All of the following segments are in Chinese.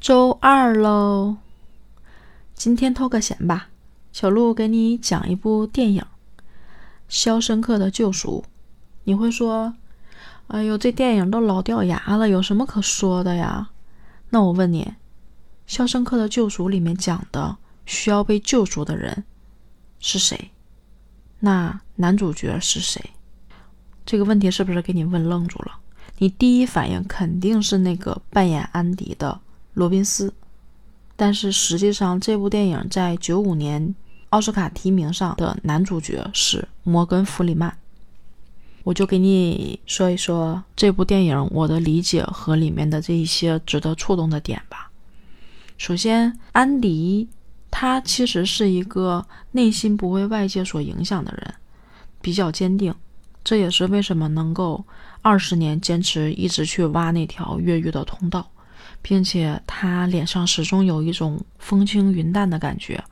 周二喽，今天偷个闲吧。小鹿给你讲一部电影《肖申克的救赎》。你会说：“哎呦，这电影都老掉牙了，有什么可说的呀？”那我问你，《肖申克的救赎》里面讲的需要被救赎的人是谁？那男主角是谁？这个问题是不是给你问愣住了？你第一反应肯定是那个扮演安迪的。罗宾斯，但是实际上这部电影在九五年奥斯卡提名上的男主角是摩根·弗里曼。我就给你说一说这部电影我的理解和里面的这一些值得触动的点吧。首先，安迪他其实是一个内心不为外界所影响的人，比较坚定，这也是为什么能够二十年坚持一直去挖那条越狱的通道。并且他脸上始终有一种风轻云淡的感觉，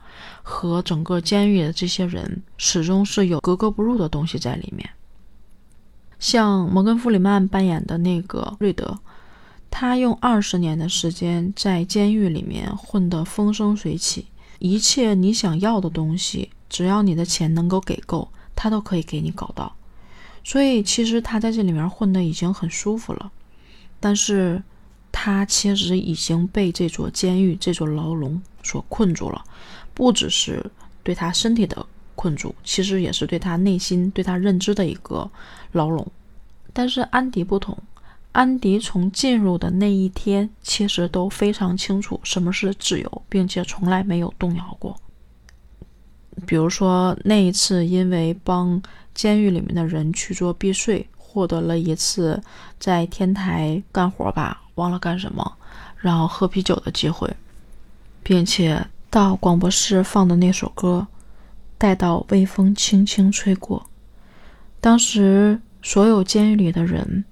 和整个监狱的这些人始终是有格格不入的东西在里面。像摩根·弗里曼扮演的那个瑞德，他用二十年的时间在监狱里面混得风生水起，一切你想要的东西，只要你的钱能够给够，他都可以给你搞到。所以其实他在这里面混得已经很舒服了，但是。他其实已经被这座监狱、这座牢笼所困住了，不只是对他身体的困住，其实也是对他内心、对他认知的一个牢笼。但是安迪不同，安迪从进入的那一天，其实都非常清楚什么是自由，并且从来没有动摇过。比如说那一次，因为帮监狱里面的人去做避税，获得了一次在天台干活吧。忘了干什么，然后喝啤酒的机会，并且到广播室放的那首歌，带到微风轻轻吹过。当时所有监狱里的人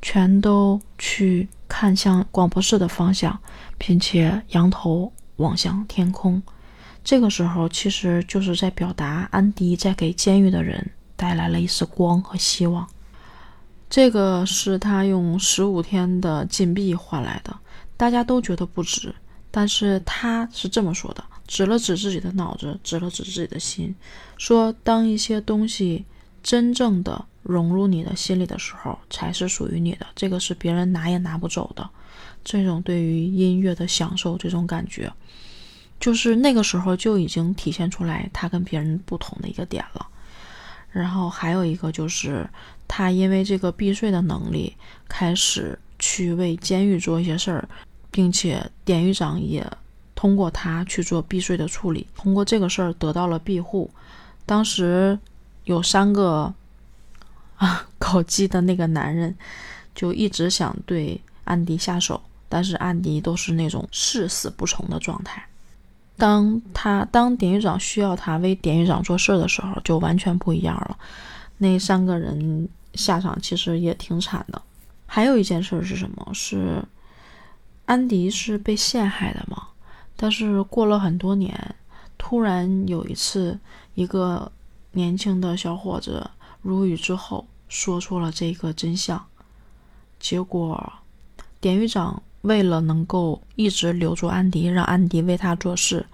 全都去看向广播室的方向，并且仰头望向天空。这个时候，其实就是在表达安迪在给监狱的人带来了一丝光和希望。这个是他用十五天的禁闭换来的，大家都觉得不值，但是他是这么说的：指了指自己的脑子，指了指自己的心，说当一些东西真正的融入你的心里的时候，才是属于你的，这个是别人拿也拿不走的。这种对于音乐的享受，这种感觉，就是那个时候就已经体现出来他跟别人不同的一个点了。然后还有一个就是。他因为这个避税的能力，开始去为监狱做一些事儿，并且典狱长也通过他去做避税的处理，通过这个事儿得到了庇护。当时有三个啊搞基的那个男人，就一直想对安迪下手，但是安迪都是那种誓死不从的状态。当他当典狱长需要他为典狱长做事的时候，就完全不一样了。那三个人。下场其实也挺惨的。还有一件事是什么？是安迪是被陷害的嘛？但是过了很多年，突然有一次，一个年轻的小伙子如雨之后说出了这个真相。结果，典狱长为了能够一直留住安迪，让安迪为他做事，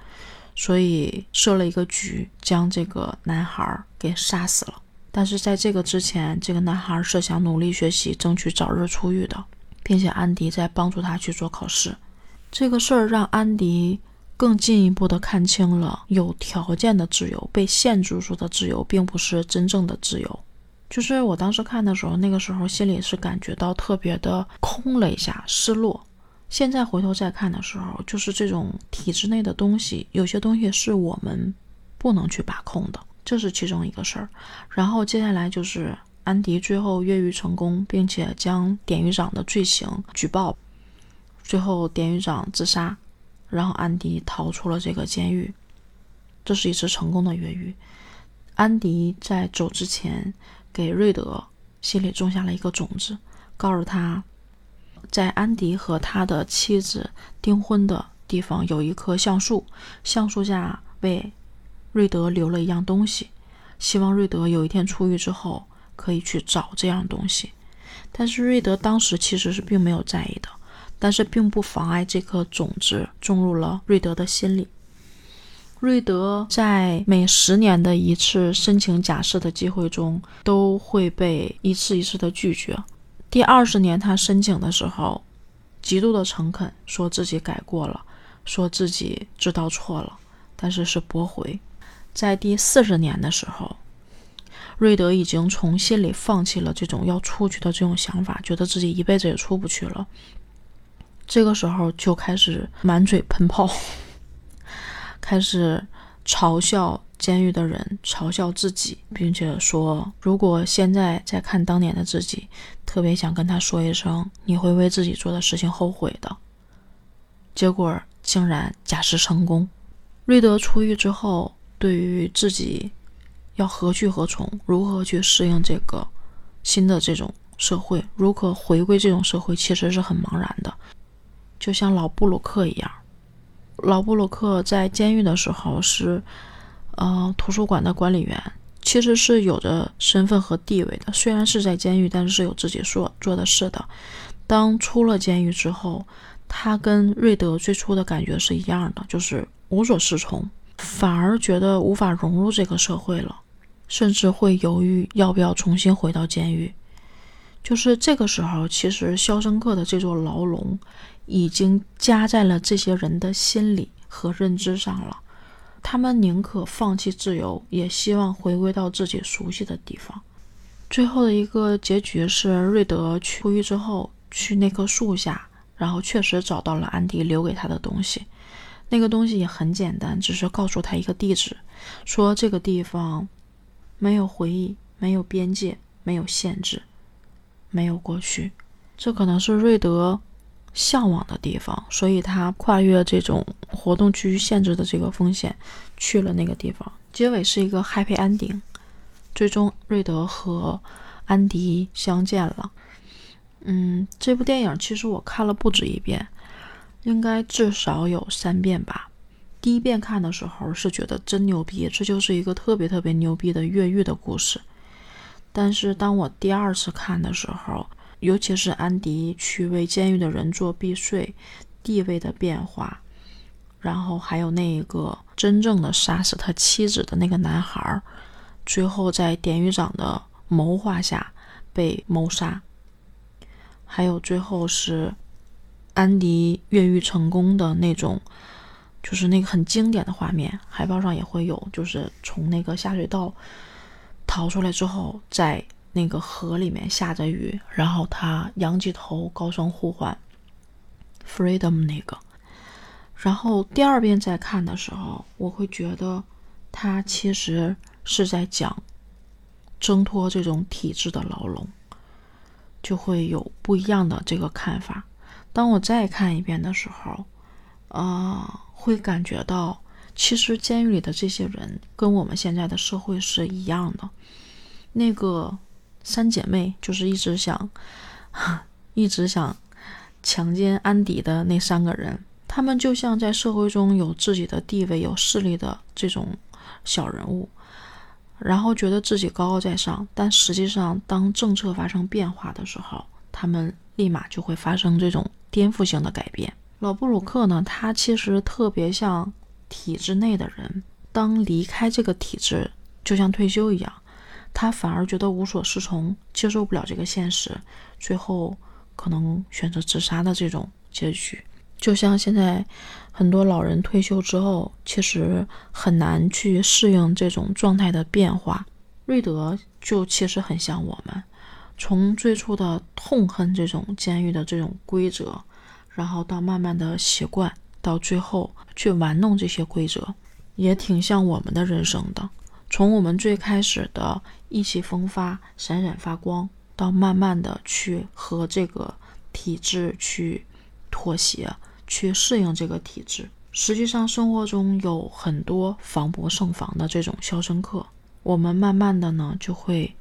所以设了一个局，将这个男孩给杀死了。但是在这个之前，这个男孩是想努力学习，争取早日出狱的，并且安迪在帮助他去做考试。这个事儿让安迪更进一步的看清了，有条件的自由、被限制住的自由，并不是真正的自由。就是我当时看的时候，那个时候心里是感觉到特别的空了一下，失落。现在回头再看的时候，就是这种体制内的东西，有些东西是我们不能去把控的。这是其中一个事儿，然后接下来就是安迪最后越狱成功，并且将典狱长的罪行举报，最后典狱长自杀，然后安迪逃出了这个监狱，这是一次成功的越狱。安迪在走之前给瑞德心里种下了一个种子，告诉他，在安迪和他的妻子订婚的地方有一棵橡树，橡树下为。瑞德留了一样东西，希望瑞德有一天出狱之后可以去找这样东西。但是瑞德当时其实是并没有在意的。但是并不妨碍这颗种子种入了瑞德的心里。瑞德在每十年的一次申请假释的机会中，都会被一次一次的拒绝。第二十年他申请的时候，极度的诚恳，说自己改过了，说自己知道错了，但是是驳回。在第四十年的时候，瑞德已经从心里放弃了这种要出去的这种想法，觉得自己一辈子也出不去了。这个时候就开始满嘴喷炮。开始嘲笑监狱的人，嘲笑自己，并且说：“如果现在再看当年的自己，特别想跟他说一声，你会为自己做的事情后悔的。”结果竟然假释成功。瑞德出狱之后，对于自己要何去何从，如何去适应这个新的这种社会，如何回归这种社会，其实是很茫然的，就像老布鲁克一样。老布鲁克在监狱的时候是，呃，图书馆的管理员，其实是有着身份和地位的。虽然是在监狱，但是有自己做做的事的。当出了监狱之后，他跟瑞德最初的感觉是一样的，就是无所适从，反而觉得无法融入这个社会了，甚至会犹豫要不要重新回到监狱。就是这个时候，其实《肖申克》的这座牢笼。已经加在了这些人的心里和认知上了，他们宁可放弃自由，也希望回归到自己熟悉的地方。最后的一个结局是，瑞德出狱之后去那棵树下，然后确实找到了安迪留给他的东西。那个东西也很简单，只是告诉他一个地址，说这个地方没有回忆，没有边界，没有限制，没有过去。这可能是瑞德。向往的地方，所以他跨越这种活动区域限制的这个风险，去了那个地方。结尾是一个 happy ending，最终瑞德和安迪相见了。嗯，这部电影其实我看了不止一遍，应该至少有三遍吧。第一遍看的时候是觉得真牛逼，这就是一个特别特别牛逼的越狱的故事。但是当我第二次看的时候，尤其是安迪去为监狱的人做避税，地位的变化，然后还有那一个真正的杀死他妻子的那个男孩，最后在典狱长的谋划下被谋杀，还有最后是安迪越狱成功的那种，就是那个很经典的画面，海报上也会有，就是从那个下水道逃出来之后，在。那个河里面下着雨，然后他仰起头高声呼唤 “freedom” 那个。然后第二遍再看的时候，我会觉得他其实是在讲挣脱这种体制的牢笼，就会有不一样的这个看法。当我再看一遍的时候，啊，会感觉到其实监狱里的这些人跟我们现在的社会是一样的，那个。三姐妹就是一直想，一直想强奸安迪的那三个人，他们就像在社会中有自己的地位、有势力的这种小人物，然后觉得自己高高在上，但实际上当政策发生变化的时候，他们立马就会发生这种颠覆性的改变。老布鲁克呢，他其实特别像体制内的人，当离开这个体制，就像退休一样。他反而觉得无所适从，接受不了这个现实，最后可能选择自杀的这种结局。就像现在很多老人退休之后，其实很难去适应这种状态的变化。瑞德就其实很像我们，从最初的痛恨这种监狱的这种规则，然后到慢慢的习惯，到最后去玩弄这些规则，也挺像我们的人生的。从我们最开始的意气风发、闪闪发光，到慢慢的去和这个体制去妥协、去适应这个体制，实际上生活中有很多防不胜防的这种肖申克，我们慢慢的呢就会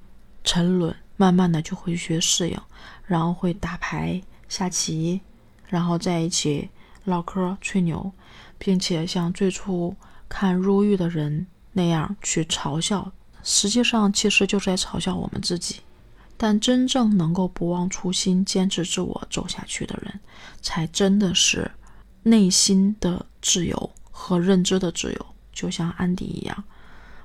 沉沦，慢慢的就会去适应，然后会打牌、下棋，然后在一起唠嗑、吹牛，并且像最初看入狱的人。那样去嘲笑，实际上其实就是在嘲笑我们自己。但真正能够不忘初心、坚持自我走下去的人，才真的是内心的自由和认知的自由。就像安迪一样，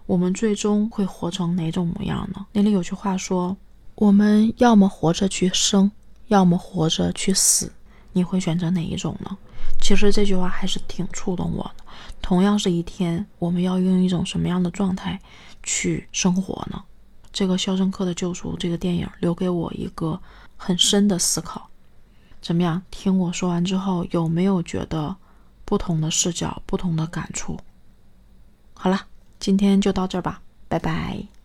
我们最终会活成哪种模样呢？那里有句话说：“我们要么活着去生，要么活着去死。”你会选择哪一种呢？其实这句话还是挺触动我的。同样是一天，我们要用一种什么样的状态去生活呢？这个《肖申克的救赎》这个电影留给我一个很深的思考。怎么样？听我说完之后，有没有觉得不同的视角、不同的感触？好了，今天就到这儿吧，拜拜。